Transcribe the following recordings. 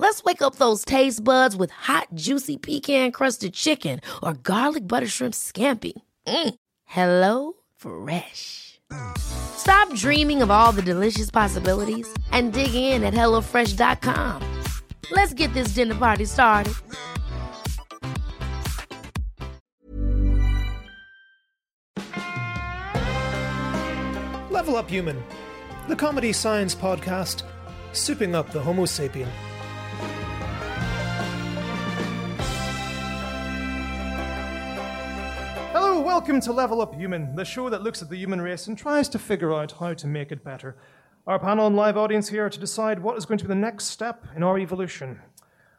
Let's wake up those taste buds with hot, juicy pecan-crusted chicken or garlic butter shrimp scampi. Mm. Hello Fresh. Stop dreaming of all the delicious possibilities and dig in at HelloFresh.com. Let's get this dinner party started. Level Up Human, the comedy science podcast, souping up the Homo sapien. Welcome to Level Up Human, the show that looks at the human race and tries to figure out how to make it better. Our panel and live audience here are to decide what is going to be the next step in our evolution.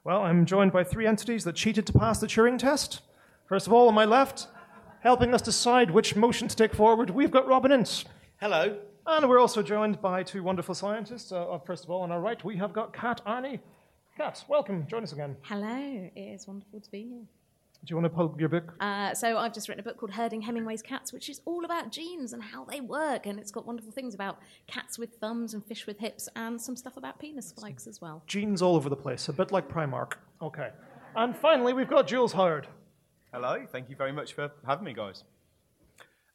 Well, I'm joined by three entities that cheated to pass the Turing test. First of all, on my left, helping us decide which motion to take forward, we've got Robin Ince. Hello. And we're also joined by two wonderful scientists. Uh, uh, first of all, on our right, we have got Kat Arney. Kat, welcome. Join us again. Hello, it is wonderful to be here. Do you want to plug your book? Uh, so I've just written a book called Herding Hemingway's Cats, which is all about genes and how they work, and it's got wonderful things about cats with thumbs and fish with hips, and some stuff about penis spikes as well. Genes all over the place, a bit like Primark. Okay. And finally, we've got Jules Howard. Hello. Thank you very much for having me, guys.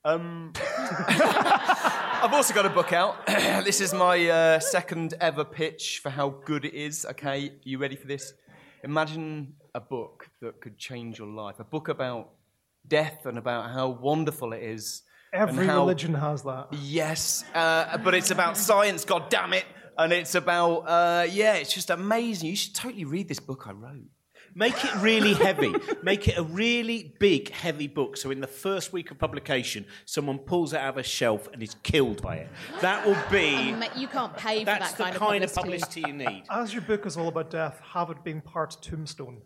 Um, I've also got a book out. this is my uh, second ever pitch for how good it is. Okay, you ready for this? Imagine a book that could change your life. A book about death and about how wonderful it is. Every how- religion has that. Yes, uh, but it's about science. God damn it! And it's about uh, yeah, it's just amazing. You should totally read this book I wrote. Make it really heavy. Make it a really big, heavy book. So in the first week of publication, someone pulls it out of a shelf and is killed by it. That will be. Ma- You can't pay for That's that the kind, kind of of publicity. publicity you need. As your book is all about death, have it being part tombstone.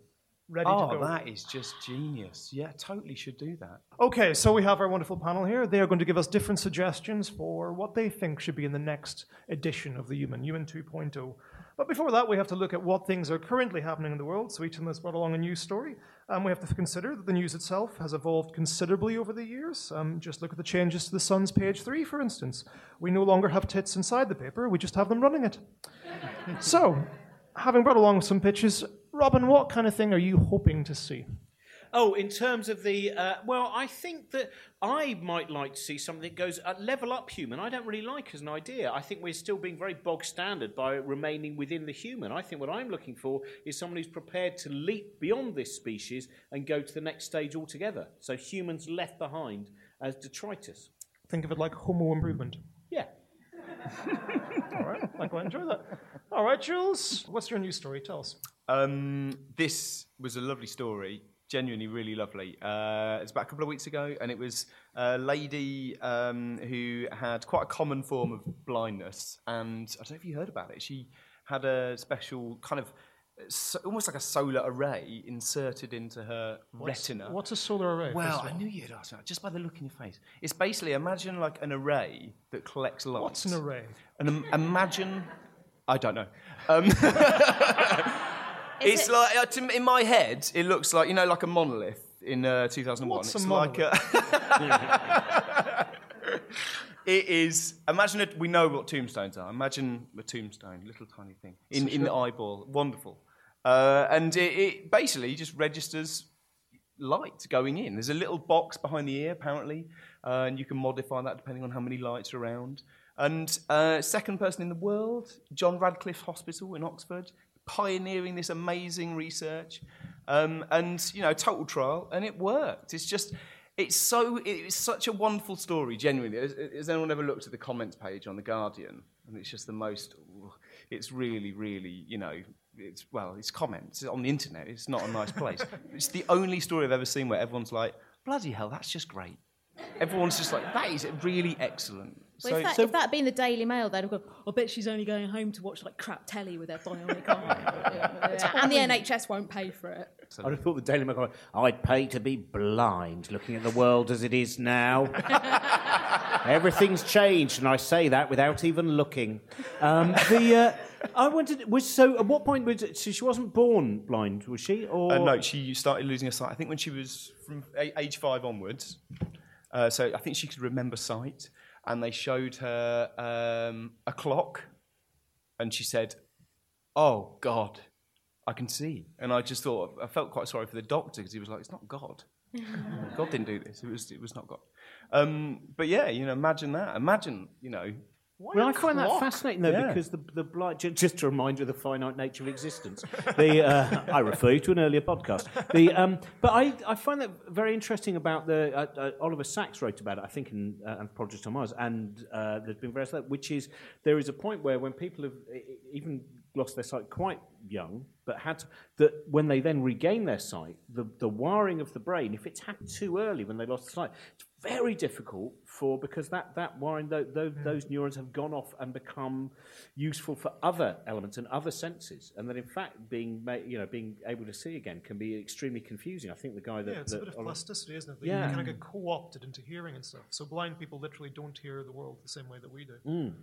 Ready Oh, to go. that is just genius. Yeah, totally should do that. Okay, so we have our wonderful panel here. They are going to give us different suggestions for what they think should be in the next edition of the Human, Human 2.0. But before that, we have to look at what things are currently happening in the world. So each of them has brought along a news story. And we have to consider that the news itself has evolved considerably over the years. Um, just look at the changes to the Sun's page three, for instance. We no longer have tits inside the paper, we just have them running it. so, having brought along some pictures, Robin, what kind of thing are you hoping to see? Oh, in terms of the. Uh, well, I think that I might like to see something that goes uh, level up human. I don't really like as an idea. I think we're still being very bog standard by remaining within the human. I think what I'm looking for is someone who's prepared to leap beyond this species and go to the next stage altogether. So humans left behind as detritus. Think of it like homo improvement. All right, I quite enjoy that. All right, Jules, what's your new story? Tell us. Um, this was a lovely story, genuinely really lovely. Uh, it's about a couple of weeks ago, and it was a lady um, who had quite a common form of blindness, and I don't know if you heard about it. She had a special kind of so, almost like a solar array inserted into her retina. What's a solar array? Well, I knew you'd ask that just by the look in your face. It's basically imagine like an array that collects light. What's an array? And im- imagine, I don't know. Um, it's it- like uh, to, in my head, it looks like you know, like a monolith in uh, 2001. What's it's a like a. it is. Imagine it. We know what tombstones are. Imagine a tombstone, little tiny thing in, in the eyeball. Wonderful. Uh, and it, it basically just registers light going in. There's a little box behind the ear, apparently, uh, and you can modify that depending on how many lights are around. And uh, second person in the world, John Radcliffe Hospital in Oxford, pioneering this amazing research. Um, and you know, total trial, and it worked. It's just, it's so, it's such a wonderful story. Genuinely, has, has anyone ever looked at the comments page on the Guardian? And it's just the most. It's really, really, you know, it's well, it's comments on the internet. It's not a nice place. it's the only story I've ever seen where everyone's like, "Bloody hell, that's just great." Everyone's just like, "That is really excellent." Well, if, that, if that had been the Daily Mail, they'd have gone, I bet she's only going home to watch like crap telly with her bionic eye. and the NHS won't pay for it. I'd have thought the Daily Mail, I'd pay to be blind looking at the world as it is now. Everything's changed, and I say that without even looking. Um, the, uh, I wanted, was so, at what point was it, so she wasn't born blind, was she? Or? Uh, no, she started losing her sight. I think when she was from a- age five onwards. Uh, so I think she could remember sight, and they showed her um, a clock, and she said, "Oh God, I can see." And I just thought I felt quite sorry for the doctor because he was like, "It's not God. God didn't do this. It was it was not God." Um, but yeah, you know, imagine that. Imagine, you know. Why Well, a I find that fascinating, though, Yeah. because the, the blind, ju- just to remind you of the finite nature of existence. The, uh, I refer you to an earlier podcast. The, um, but I, I find that very interesting about the, uh, uh, Oliver Sacks wrote about it, I think, in uh, Anthropologist on Mars, and uh, there's been various, others, which is there is a point where when people have even lost their sight quite young, but had to, that when they then regain their sight, the, the wiring of the brain, if it's happened too early when they lost the sight, it's very difficult for because that that wiring tho- tho- those neurons have gone off and become useful for other elements and other senses, and that in fact being ma- you know being able to see again can be extremely confusing. I think the guy that Yeah, it's a bit of plasticity, isn't it? That Yeah. You kind of get co-opted into hearing and stuff. So blind people literally don't hear the world the same way that we do. Mm.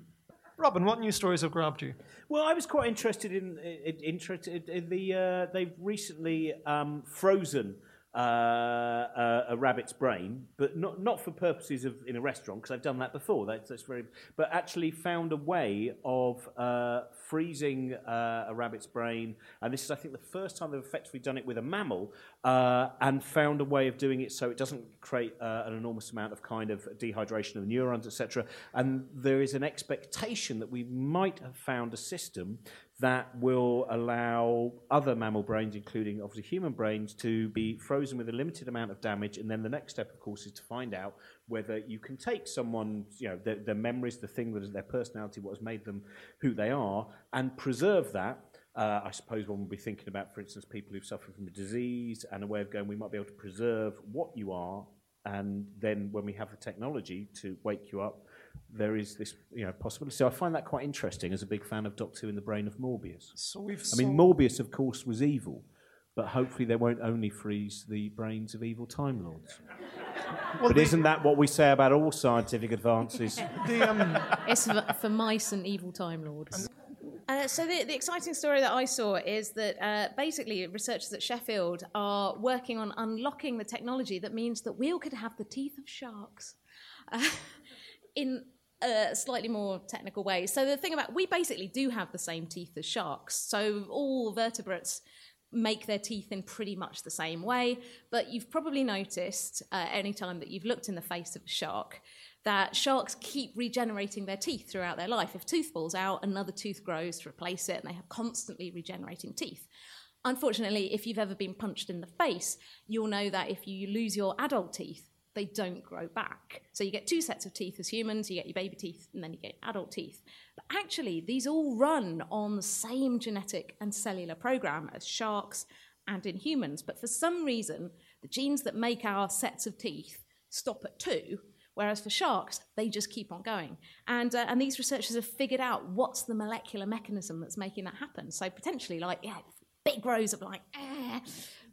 Robin, what news stories have grabbed you? Well, I was quite interested in, in, interested in the. Uh, they've recently um, frozen uh, a, a rabbit's brain, but not not for purposes of in a restaurant because I've done that before. That's, that's very. But actually found a way of uh, freezing uh, a rabbit's brain, and this is I think the first time they've effectively done it with a mammal, uh, and found a way of doing it so it doesn't create uh, an enormous amount of kind of dehydration of the neurons, etc. And there is an expectation that we might have found a system that will allow other mammal brains, including obviously human brains, to be frozen with a limited amount of damage. And then the next step, of course, is to find out whether you can take someone's, you know, their, their memories, the thing that is their personality, what has made them who they are, and preserve that. Uh, I suppose one would be thinking about, for instance, people who've suffered from a disease and a way of going, we might be able to preserve what you are, and then when we have the technology to wake you up, there is this you know possibility. So I find that quite interesting as a big fan of Doctor Who in the brain of Morbius. So we've. I mean, Morbius, of course, was evil, but hopefully they won't only freeze the brains of evil Time Lords. but isn't that what we say about all scientific advances? the, um, It's for, for mice and evil Time Lords. Uh, so the, the exciting story that I saw is that uh, basically researchers at Sheffield are working on unlocking the technology that means that we all could have the teeth of sharks uh, in a slightly more technical way. So the thing about we basically do have the same teeth as sharks. So all vertebrates make their teeth in pretty much the same way. But you've probably noticed uh, any time that you've looked in the face of a shark that sharks keep regenerating their teeth throughout their life. If tooth falls out, another tooth grows to replace it, and they have constantly regenerating teeth. Unfortunately, if you've ever been punched in the face, you'll know that if you lose your adult teeth, they don't grow back. So you get two sets of teeth as humans, you get your baby teeth, and then you get adult teeth. But actually, these all run on the same genetic and cellular program as sharks and in humans. But for some reason, the genes that make our sets of teeth stop at two, whereas for sharks, they just keep on going. And, uh, and these researchers have figured out what's the molecular mechanism that's making that happen. So potentially, like, yeah, big rows of like, eh,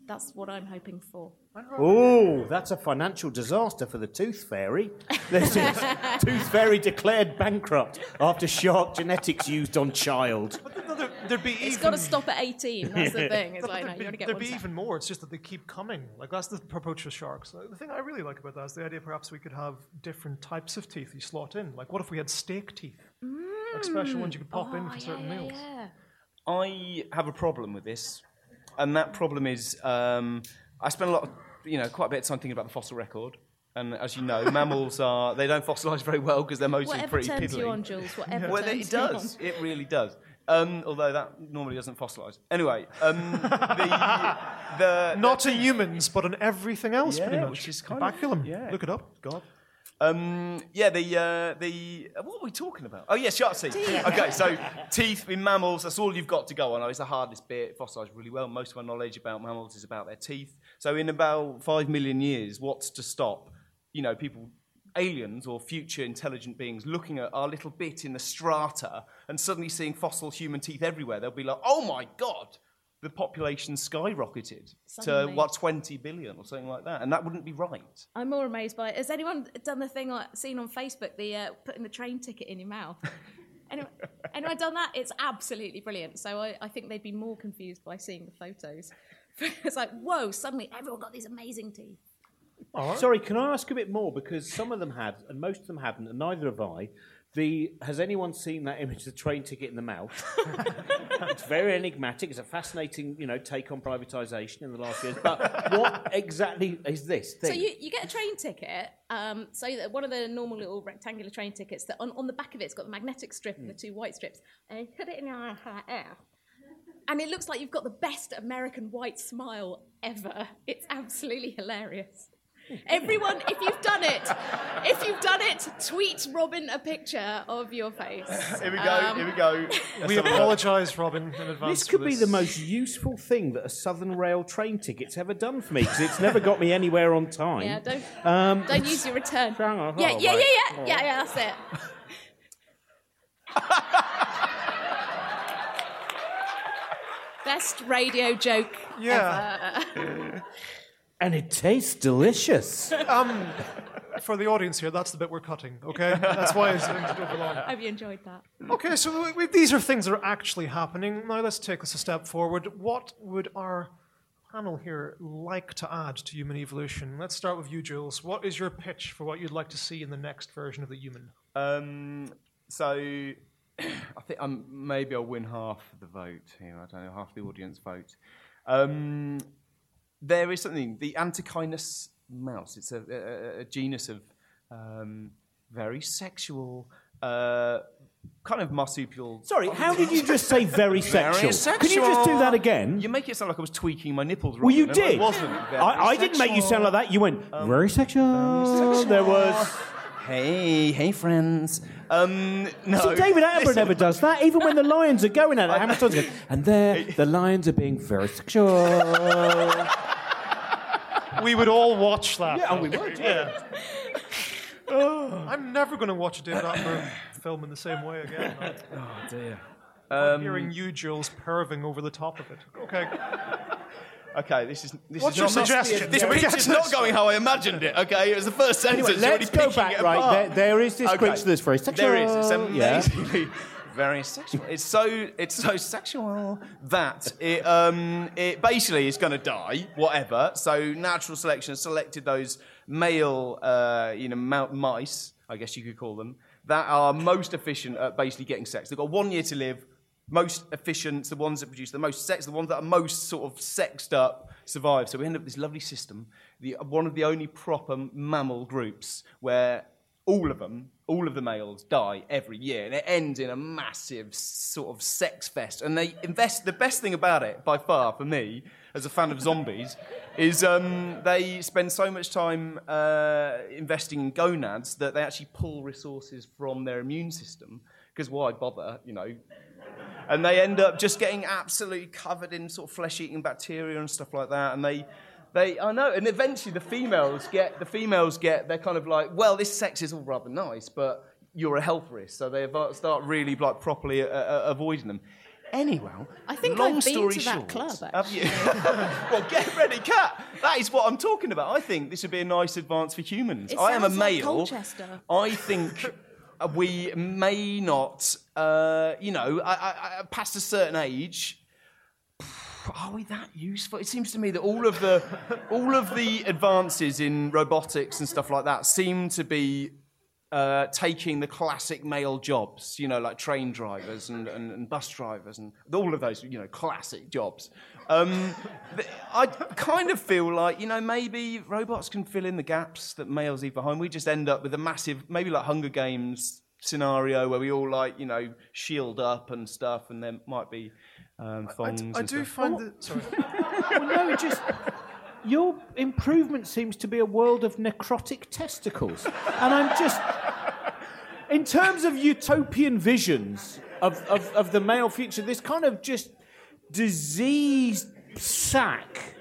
that's what I'm hoping for. Oh, that's a financial disaster for the Tooth Fairy. This is Tooth Fairy declared bankrupt after shark genetics used on child. no, there, there'd be It's even, got to stop at 18. That's the thing. It's but like, no, there'd you be, only get there'd one be set. even more. It's just that they keep coming. Like that's the approach with sharks. The thing I really like about that is the idea perhaps we could have different types of teeth you slot in. Like what if we had steak teeth? Like special ones you could pop in mm. Oh, for yeah, certain yeah, meals. yeah. I have a problem with this, and that problem is um, I spend a lot, of, you know, quite a bit of time thinking about the fossil record. And as you know, mammals are they don't fossilise very well because they're mostly Whatever pretty turns piddly. you on, Jules. Whatever Well, turns it you does. on. It really does. Um, although that normally doesn't fossilise. Anyway, um, the, the Not in humans, but in everything else, Yeah, pretty much. which is kind of- Baculum. yeah. Look it up. God. Um, yeah, the uh, the uh, what are we talking about? Oh, yes, shark teeth. Okay, so teeth in mammals. That's all you've got to go on. Oh, It's the hardest bit. Fossilise really well. Most of our knowledge about mammals is about their teeth. So in about five million years, what's to stop? You know, people, aliens or future intelligent beings looking at our little bit in the strata and suddenly seeing fossil human teeth everywhere. They'll be like, "Oh my god!" The population skyrocketed to Suddenly. what 20 billion or something like that, and that wouldn't be right. I'm more amazed by it. Has anyone done the thing I seen on Facebook, the uh, putting the train ticket in your mouth? anyone, anyone done that? It's absolutely brilliant. So I, I think they'd be more confused by seeing the photos. it's like, whoa, suddenly everyone got these amazing teeth. Sorry, can I ask a bit more? Because some of them had, and most of them hadn't, and neither have I. The has anyone seen that image of the train ticket in the mouth? it's very enigmatic. It's a fascinating, you know, take on privatisation in the last years. But what exactly is this thing? So you, you get a train ticket. Um, so that one of the normal little rectangular train tickets that on, on the back of it, it's got the magnetic strip and the two white strips. And you put it in your air. And it looks like you've got the best American white smile ever. It's absolutely hilarious. Everyone, if you've done it, if you've done it, tweet Robin a picture of your face. Here we go. here we go. We apologise, Robin, in advance. this for could be the most useful thing that a Southern Rail train ticket's ever done for me because it's never got me anywhere on time. Yeah, don't Um, don't use your return. Hang on, Yeah, oh, yeah, yeah, yeah, yeah, yeah. That's it. Best radio joke Yeah. ever. And it tastes delicious. Um, for the audience here, that's the bit we're cutting, okay? That's why it's going to go long. Hope you enjoyed that. Okay, so we, we, these are things that are actually happening. Now let's take this a step forward. What would our panel here like to add to human evolution? Let's start with you, Jules. What is your pitch for what you'd like to see in the next version of the human? Um, so I think um, maybe I'll win half the vote here. I don't know, half the audience vote. Um, there is something, the Antechinus mouse. It's a, a, a genus of um, very sexual, uh, kind of marsupial. Sorry, how did you just say very sexual? Very Can you just do that again? You make it sound like I was tweaking my nipples. well, you did. I wasn't. I, I didn't make you sound like that. You went very sexual. There was. Hey, hey, friends. Um, no. See, David Attenborough never does that. Even when the lions are going at it, how many times he goes, and there, the lions are being very sexual. We would all watch that. Yeah, oh, we would, Yeah. Oh, I'm never going to watch a David Attenborough film in the same way again. Oh dear. I'm hearing you, Jules, perving over the top of it. Okay. Okay, this is this What's is your not, suggestion? This Can we pitch get is not going how I imagined it. Okay, it was the first sentence. Anyway, let's go back. it Right, there, there is this Okay. creature that's very sexual. There is. It's Yeah. amazingly very sexual. It's so it's so sexual that it um it basically is going to die. Whatever. So natural selection has selected those male uh, you know mou- mice, I guess you could call them, that are most efficient at basically getting sex. They've got one year to live. Most efficient, the ones that produce the most sex, the ones that are most sort of sexed up survive. So we end up with this lovely system, the, one of the only proper mammal groups where all of them, all of the males die every year, and it ends in a massive sort of sex fest. And they invest. The best thing about it, by far, for me, as a fan of zombies, is um, they spend so much time uh, investing in gonads that they actually pull resources from their immune system. Because why bother, you know? and they end up just getting absolutely covered in sort of flesh-eating bacteria and stuff like that. And they, they, I know. And eventually, the females get, the females get, they're kind of like, well, this sex is all rather nice, but you're a health risk, so they start really like properly uh, uh, avoiding them. Anyway, I think long I've been story to that short, club, have you? well, get ready, Kat. That is what I'm talking about. I think this would be a nice advance for humans. It I am a sounds like male. Colchester. I think uh, we may not, uh, you know, I, I, I, past a certain age. Are we that useful? It seems to me that all of the all of the advances in robotics and stuff like that seem to be uh, taking the classic male jobs, you know, like train drivers and, and, and bus drivers and all of those, you know, classic jobs. Um, I kind of feel like, you know, maybe robots can fill in the gaps that males leave behind. We just end up with a massive, maybe like Hunger Games scenario where we all like you know shield up and stuff, and there might be um, I, thongs. I do stuff. find that. Sorry. well, no, just your improvement seems to be a world of necrotic testicles, and I'm just, in terms of utopian visions of, of, of the male future, this kind of just diseased sack.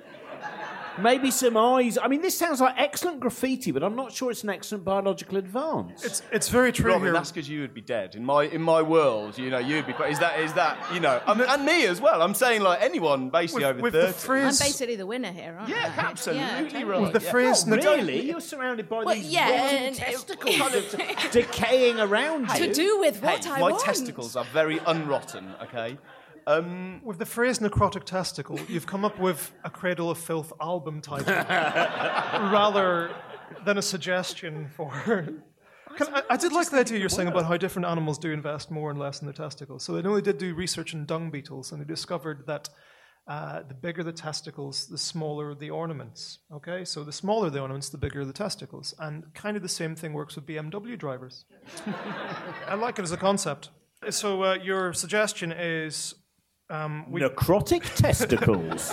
Maybe some eyes. I mean, this sounds like excellent graffiti, but I'm not sure it's an excellent biological advance. It's it's very true Robin, here. that's because you would be dead. In my in my world, you know, you'd be. Is that is that you know? I mean, and me as well. I'm saying like anyone basically With- over with the thirty. phrase- I'm basically the winner here, aren't Yeah, I? absolutely Yeah, totally. right. the yeah. phrase oh, Not really. You're surrounded by Well, these yeah, rotten and- testicles kind of decaying around you. To do with what Hey, I my want. testicles are very unrotten. Okay. Um, With the phrase necrotic testicle, you've come up with a Cradle of Filth album title rather than a suggestion for. Can, I, I did like the idea you're saying about how different animals do invest more and less in their testicles. So know they did do research in dung beetles, and they discovered that uh, the bigger the testicles, the smaller the ornaments. Okay, so the smaller the ornaments, the bigger the testicles, and kind of the same thing works with BMW drivers. I like it as a concept. So uh, your suggestion is um, we Necrotic testicles.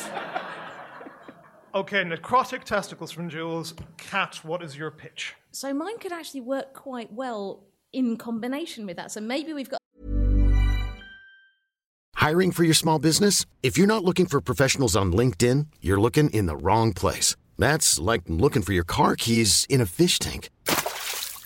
Okay, necrotic testicles from Jules. Kat, what is your pitch? So mine could actually work quite well in combination with that. So maybe we've got Hiring for your small business? If you're not looking for professionals on LinkedIn, you're looking in the wrong place. That's like looking for your car keys in a fish tank.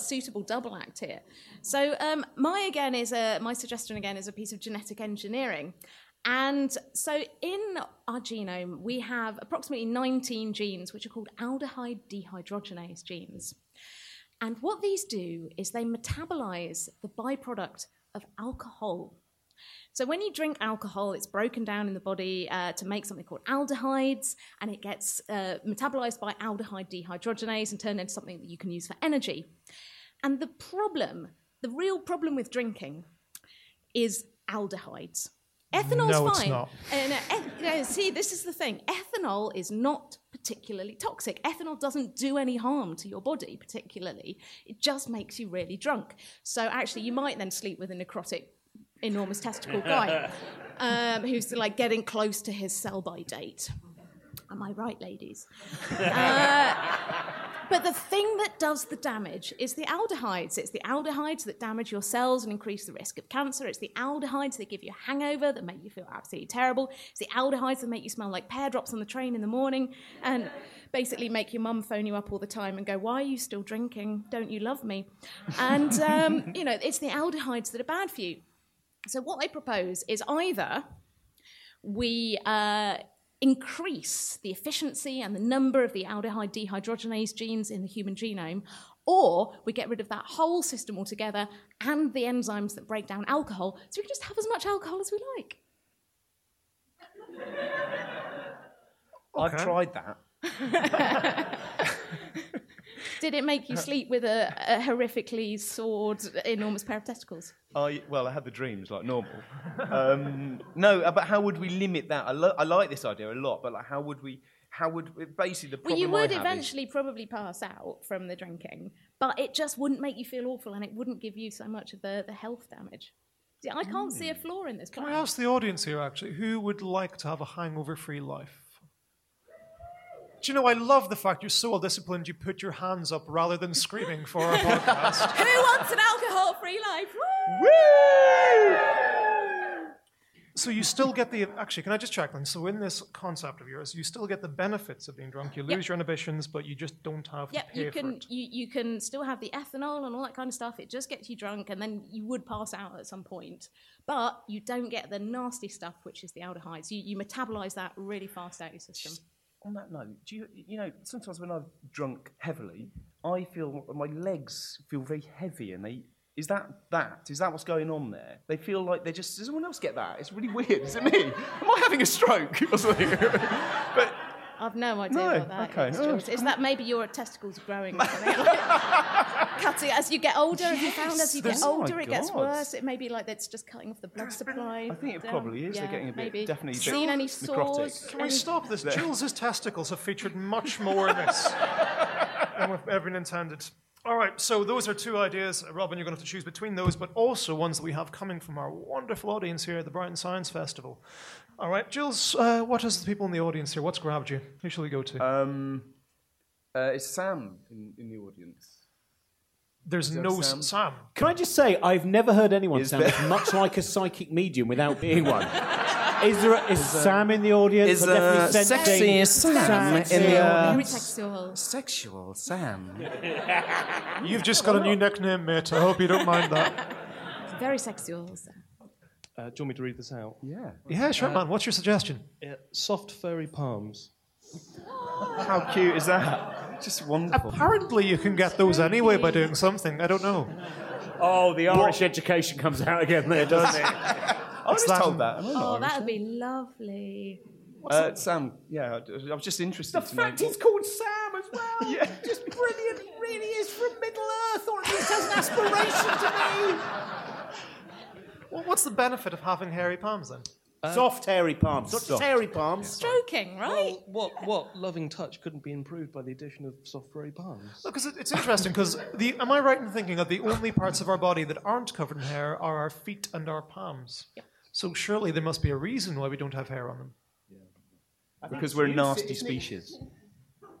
Suitable double act here. So um, my again is a my suggestion again is a piece of genetic engineering. And so in our genome, we have approximately 19 genes, which are called aldehyde dehydrogenase genes. And what these do is they metabolize the byproduct of alcohol. So when you drink alcohol, it's broken down in the body uh, to make something called aldehydes, and it gets uh, metabolized by aldehyde dehydrogenase and turned into something that you can use for energy. And the problem, the real problem with drinking, is aldehydes. Ethanol's No, it's fine. not. Uh, no, eth- no, see, this is the thing. Ethanol is not particularly toxic. Ethanol doesn't do any harm to your body, particularly. It just makes you really drunk. So actually, you might then sleep with a necrotic, enormous testicle guy um, who's like getting close to his sell-by date. Am I right, ladies? Uh, but the thing that does the damage is the aldehydes. It's the aldehydes that damage your cells and increase the risk of cancer. It's the aldehydes that give you a hangover, that make you feel absolutely terrible. It's the aldehydes that make you smell like pear drops on the train in the morning and basically make your mum phone you up all the time and go, Why are you still drinking? Don't you love me? And, um, you know, it's the aldehydes that are bad for you. So, what they propose is either we uh, increase the efficiency and the number of the aldehyde dehydrogenase genes in the human genome, or we get rid of that whole system altogether and the enzymes that break down alcohol, so we can just have as much alcohol as we like. I've tried that. Did it make you sleep with a, a horrifically sawed, enormous pair of testicles? I well, I had the dreams like normal. Um, no, uh, but how would we limit that? I, lo- I like this idea a lot, but like, how would we? How would basically the problem? Well, you would I have is- eventually probably pass out from the drinking, but it just wouldn't make you feel awful, and it wouldn't give you so much of the, the health damage. See, I can't see a flaw in this. Can I ask the audience here, actually, who would like to have a hangover free life? You know, I love the fact you're so well disciplined you put your hands up rather than screaming for our podcast. Who wants an alcohol-free life? Woo! So you still get the actually. Can I just check then? So in this concept of yours, you still get the benefits of being drunk. You lose Yep. your inhibitions, but you just don't have Yep, you can you, you can still have the ethanol and all that kind of stuff. It just gets you drunk, and then you would pass out at some point. But you don't get the nasty stuff, which is the aldehydes. You, you metabolize that really fast out of your system. On that note, do you you know sometimes when I've drunk heavily, I feel my legs feel very heavy, and they is that that is that what's going on there? They feel like they're just does anyone else get that? It's really weird. Is it me? Am I having a stroke or something? but I've no idea No, what that okay. is, Oh, Is that maybe your testicles growing? cutting as you get older. Have you found as you Yes, get oh older it gets God. worse? It may be like it's just cutting off the blood supply. I think it down. probably is. They're getting a bit- maybe. definitely a bit Seen any necrotic. sores? Can we stop this? Jules' testicles have featured much more in this than we've ever intended. All right, so those are two ideas. Uh, Robin, you're going to have to choose between those, but also ones that we have coming from our wonderful audience here at the Brighton Science Festival. All right, Jules, uh, what is the people in the audience here? What's grabbed you? Who shall we go to? um, uh, is Sam in, in the audience? There's no Sam? Sam. Sam. Can I just say, I've never heard anyone Is sound there- as much like a psychic medium without being one. Is there a, is Sam in the audience? is, I'm definitely uh, sensing sexy Sam in the, uh, Very sexual. Sexual Sam. You've just got a new nickname, mate. I hope you don't mind that. Very sexual. so. Uh, do you want me to read this out? Yeah. Yeah, sure, man. What's your suggestion? Yeah, soft furry palms. How cute is that? Just wonderful. Apparently, you can get those anyway by doing something. I don't know. Oh, the Irish education comes out again there, doesn't it? I was that? told that. Am not Oh, Irish? that would be lovely. Uh, Sam, yeah, I I was just interested The to know. fact he's called Sam as well. Yeah. Just brilliant. He really is from Middle Earth, or at least has an aspiration to be. Well, what's the benefit of having hairy palms then? Um, soft, hairy palms. Not just Soft. hairy palms. Stroking, right? Well, what, what loving touch couldn't be improved by the addition of soft hairy palms? Because it, it's interesting. Because the am I right in thinking that the only parts of our body that aren't covered in hair are our feet and our palms? So surely there must be a reason why we don't have hair on them. Yeah. because we're a Use- nasty isn't it- species.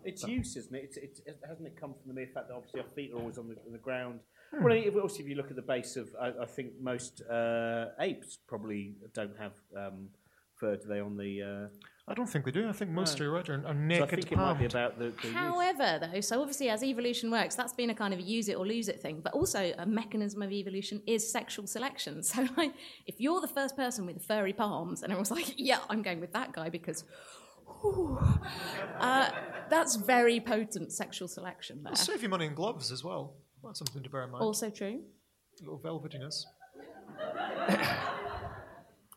It's use, isn't it? It's, it's, it hasn't it come from the mere fact that obviously our feet are always on the, on the ground. Well, if, also if you look at the base of, I, I think most uh, apes probably don't have um, fur, do they? On the, uh, I don't think they do. I think most No. are right. Are, are so I naked think it might be about the, the use. However, though, so obviously as evolution works, that's been a kind of use it or lose it thing. But also a mechanism of evolution is sexual selection. So like, if you're the first person with furry palms, and everyone's like, yeah, I'm going with that guy because. whew," Uh, that's very potent sexual selection there. It'll save you money in gloves as well. That's something to bear in mind. Also true. a little velvetiness.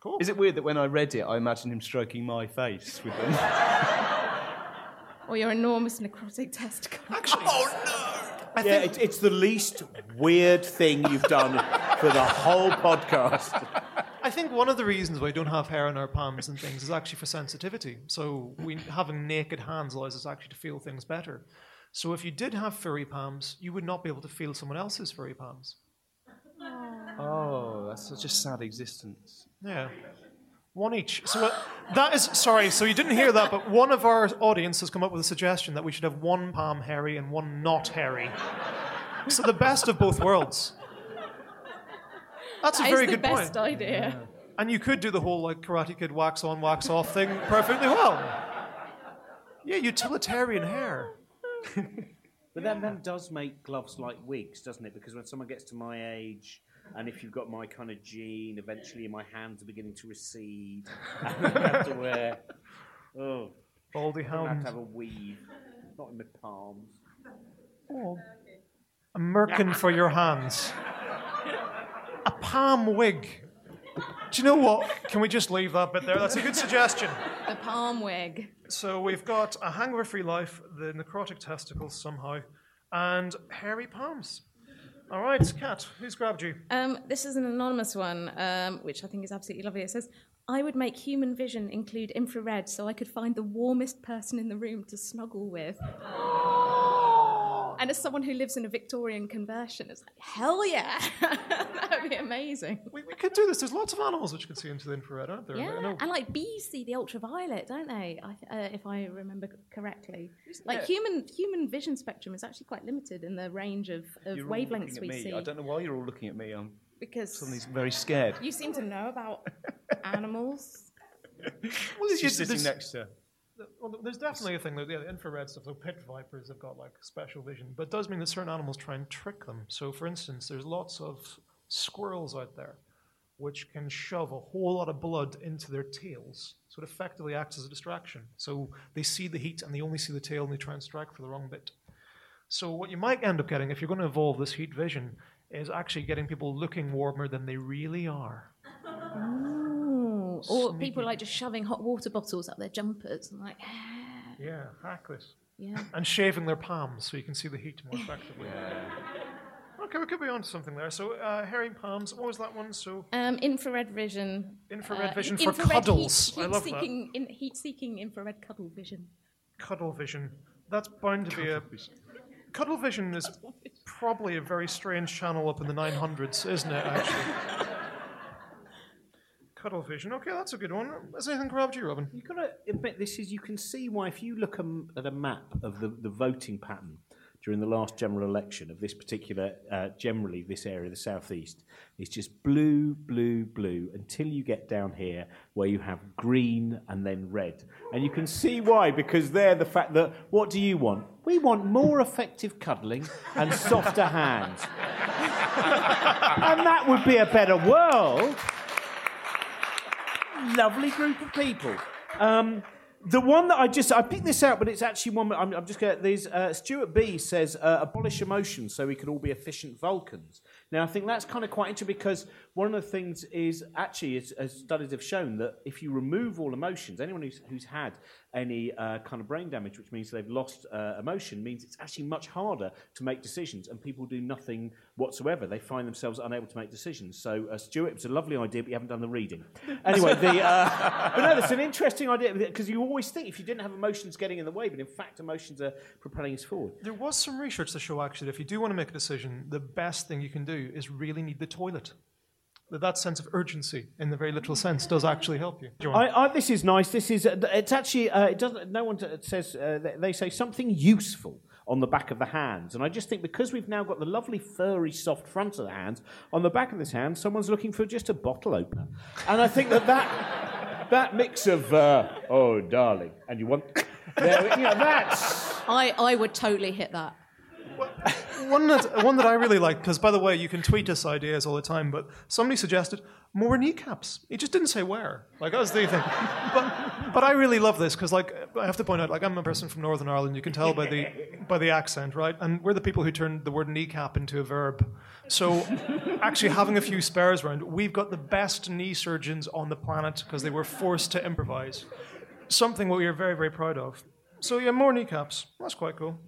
Cool. Is it weird that when I read it, I imagined him stroking my face with them? Or your enormous necrotic testicle. Actually, oh no! yeah, it, it's the least weird thing you've done for the whole podcast. I think one of the reasons why we don't have hair on our palms and things is actually for sensitivity. So we having naked hands allows us actually to feel things better. So if you did have furry palms, you would not be able to feel someone else's furry palms. Oh, that's such a sad existence. Yeah. One each. So uh, that is sorry. So you didn't hear that, but one of our audience has come up with a suggestion that we should have one palm hairy and one not hairy. So the best of both worlds. That's a That is very good point. That's the good best point. idea. And you could do the whole like Karate Kid wax on, wax off thing perfectly well. Yeah, utilitarian hair. But that, that does make gloves like wigs, doesn't it? Because when someone gets to my age, and if you've got my kind of gene, eventually my hands are beginning to recede. And you have to wear. Oh. Baldy I have to have a weave, not in my palms. Oh, a merkin for your hands. A palm wig. Do you know what? Can we just leave that bit there? That's a good suggestion. The palm wig. So we've got a hangover free life, the necrotic testicles somehow, and hairy palms. All right, Kat, who's grabbed you? Um, this is an anonymous one, um, which I think is absolutely lovely. It says, I would make human vision include infrared so I could find the warmest person in the room to snuggle with. And as someone who lives in a Victorian conversion, it's like, hell yeah! that would be amazing. We, we could do this. There's lots of animals which can see into the infrared, aren't there? Yeah, know. and like bees see the ultraviolet, don't they? I, uh, if I remember correctly, like Yeah. human human vision spectrum is actually quite limited in the range of, of wavelengths we see. I don't know why you're all looking at me. I'm because suddenly very scared. you seem to know about animals. Well, She's it's- sitting this- next to. Well, there's definitely a thing that yeah, the infrared stuff. So pit vipers have got like special vision, but it does mean that certain animals try and trick them. So, for instance, there's lots of squirrels out there which can shove a whole lot of blood into their tails, so it effectively acts as a distraction. So they see the heat and they only see the tail and they try and strike for the wrong bit. So what you might end up getting if you're going to evolve this heat vision is actually getting people looking warmer than they really are. Ooh. Or people like just shoving hot water bottles up their jumpers and like, Yeah, hack this. yeah. and shaving their palms so you can see the heat more effectively. Okay, we could be onto something there. So, uh, hairy palms. What was that one? So, Um, infrared vision. Infrared uh, vision for infrared cuddles. Heat, I love that. In, heat-seeking infrared cuddle vision. cuddle vision. That's bound to be a. Cuddle vision is probably a very strange channel up in the 900s, isn't it, actually? Cuddle vision. Okay, that's a good one. Has anything grabbed you, Robin? You've got to admit, this is, you can see why, if you look at a map of the, the voting pattern during the last general election of this particular, uh, generally this area, the southeast, it's just blue, blue, blue until you get down here where you have green and then red. And you can see why, because there, the fact that, what do you want? We want more effective cuddling and softer hands. and that would be a better world lovely group of people. Um, the one that I just I picked this out, but it's actually one. I'm, I'm just going. There's uh, Stuart B says uh, abolish emotion so we can all be efficient Vulcans. Now I think that's kind of quite interesting because one of the things is actually, as, as studies have shown, that if you remove all emotions, anyone who's, who's had any uh, kind of brain damage, which means they've lost uh, emotion, means it's actually much harder to make decisions, and people do nothing whatsoever. They find themselves unable to make decisions. So, uh, Stuart, it was a lovely idea, but you haven't done the reading. Anyway, the, uh, but no, that's an interesting idea because you always think if you didn't have emotions getting in the way, but in fact, emotions are propelling us forward. There was some research to show actually that if you do want to make a decision, the best thing you can do is really need the toilet. That that sense of urgency, in the very literal sense, does actually help you. You I, I, this is nice. This is. Uh, it's actually. Uh, it doesn't. No one says. Uh, they, they say something useful on the back of the hands, and I just think because we've now got the lovely furry, soft front of the hands, on the back of this hand, someone's looking for just a bottle opener, and I think that that that mix of uh, oh darling, and you want. There, you know, that's. I, I would totally hit that. one that one that I really like, because by the way, you can tweet us ideas all the time, but somebody suggested more kneecaps. He just didn't say where. Like that was the thing. But but I really love this because like I have to point out, like I'm a person from Northern Ireland. You can tell by the by the accent, right? And we're the people who turned the word kneecap into a verb. So actually having a few spares around, we've got the best knee surgeons on the planet because they were forced to improvise. Something what we are very very proud of. So yeah, more kneecaps. That's quite cool.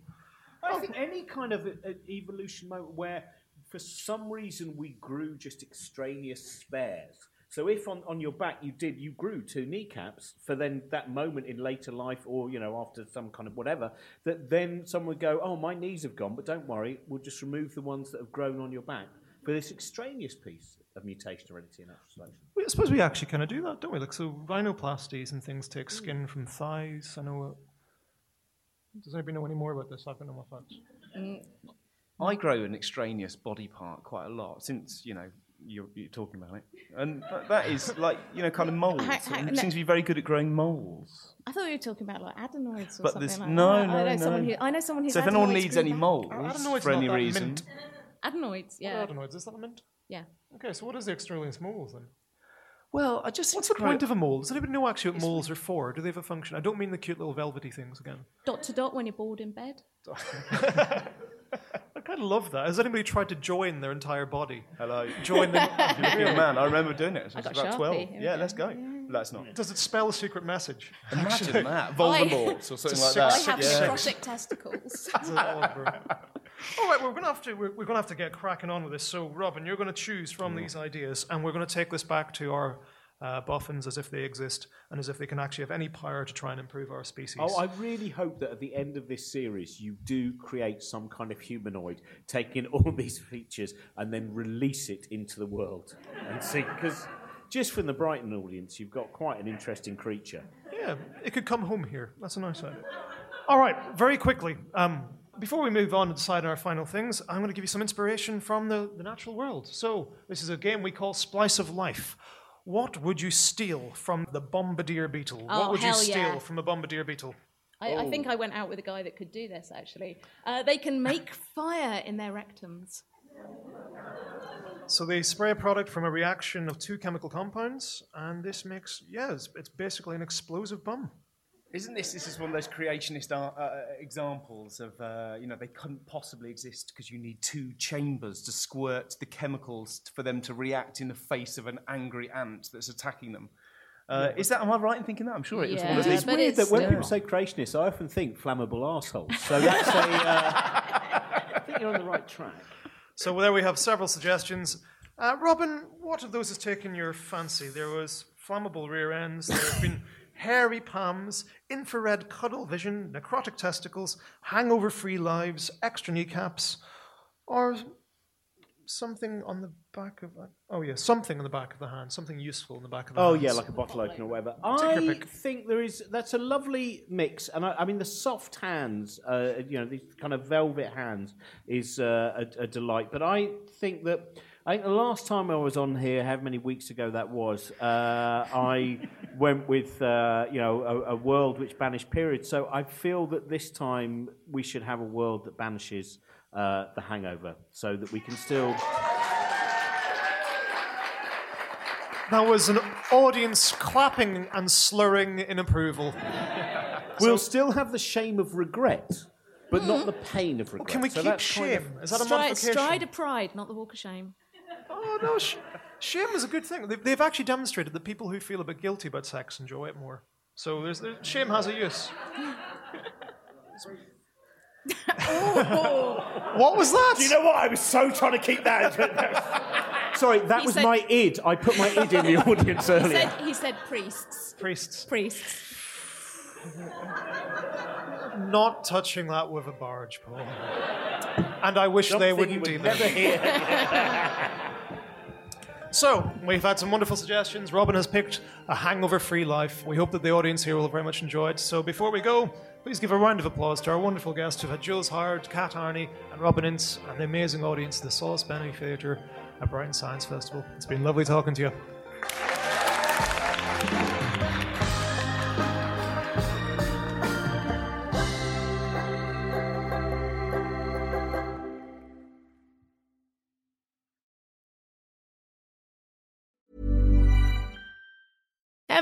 I think any kind of uh, evolution moment where, for some reason, we grew just extraneous spares. So if on, on your back you did you grew two kneecaps for then that moment in later life or you know after some kind of whatever that then someone would go oh my knees have gone but don't worry we'll just remove the ones that have grown on your back for this extraneous piece of mutation or heredity and natural selection. I suppose we actually kind of do that, don't we? Like, so rhinoplasties and things take skin from thighs. I know. Does anybody know any more about this? I've got no more facts. Mm. I grow an extraneous body part quite a lot since you know you're, you're talking about it, and that, that is like you know kind of moles. Ha- ha- It no. seems to be very good at growing moles. I thought you were talking about like adenoids or But something like no, that. no, I know no. someone who I know someone who's so if anyone needs any back. moles Adenoids for any reason, mint. Adenoids, yeah. What are adenoids? Is that a mint? Yeah. Okay, so what is the extraneous moles then? Well, I just think What's the point of a mole? Does anybody know actually what moles are for? Do they have a function? I don't mean the cute little velvety things again. Dot to dot when you're bored in bed. I kind of love that. Has anybody tried to join their entire body? Hello. Join them. You're a good man. I remember doing it. I was got about Sharpie. twelve. Here we Yeah, go. let's go. That's not. Does it spell a secret message? Imagine that. Voldemort or something like It's that. I have yeah. necrotic testicles. Is it all over? All right, we're going to have to we're, we're going to have to get cracking on with this. So, Robin, you're going to choose from these ideas, and we're going to take this back to our uh, boffins as if they exist and as if they can actually have any power to try and improve our species. Oh, I really hope that at the end of this series, you do create some kind of humanoid, taking all these features and then release it into the world and see. Because just from the Brighton audience, you've got quite an interesting creature. Yeah, it could come home here. That's a nice idea. All right, very quickly. Um, before we move on to decide on our final things, I'm going to give you some inspiration from the, the natural world. So, this is a game we call Splice of Life. What would you steal from the bombardier beetle? Oh, what would you steal yeah. from a bombardier beetle? I, I think I went out with a guy that could do this, actually. Uh, they can make fire in their rectums. So they spray a product from a reaction of two chemical compounds, and this makes yeah, it's, it's basically an explosive bomb. Isn't this this is one of those creationist uh, uh, examples of uh, you know they couldn't possibly exist because you need two chambers to squirt the chemicals for them to react in the face of an angry ant that's attacking them. Uh, Is that am I right in thinking that? I'm sure it was one of It's these. but weird it's- that when people say creationists, I often think flammable assholes. So that's a. Uh, I think you're on the right track. So there we have several suggestions. Uh, Robin, what of those has taken your fancy? There was flammable rear ends. There have been hairy palms, infrared cuddle vision, necrotic testicles, hangover-free lives, extra kneecaps, or something on the back of. Oh yeah, something on the back of the hand, something useful in the back of the hand. Oh hands. yeah, like a bottle opener or whatever. I think there is. That's a lovely mix, and I, I mean the soft hands, uh, you know, these kind of velvet hands, is uh, a, a delight. But I think that. I think the last time I was on here, how many weeks ago that was, uh, I went with uh, you know a, a world which banished periods. So I feel that this time we should have a world that banishes uh, the hangover, so that we can still. That was an audience clapping and slurring in approval. We'll still have the shame of regret, but not the pain of regret. Can we So keep that's kind of- shame? Is that a Stri- modification? stride of pride, not the walk of shame. Oh no, sh- shame is a good thing. They've, they've actually demonstrated that people who feel a bit guilty about sex enjoy it more. So there's, there, shame has a use. Oh. what was that? Do you know what? I was so trying to keep that. Sorry, that He was said- my id. I put my id in the audience He earlier. said, he said priests. Priests. Priests. Not touching that with a barge, pole. And I wish they wouldn't you would either. never hear. So, we've had some wonderful suggestions. Robin has picked a hangover free life. We hope that the audience here will very much enjoy it. So, before we go, please give a round of applause to our wonderful guests who've had Jules Howard, Kat Arney, and Robin Ince, and the amazing audience of the Sallis Benney Theatre at Brighton Science Festival. It's been lovely talking to you.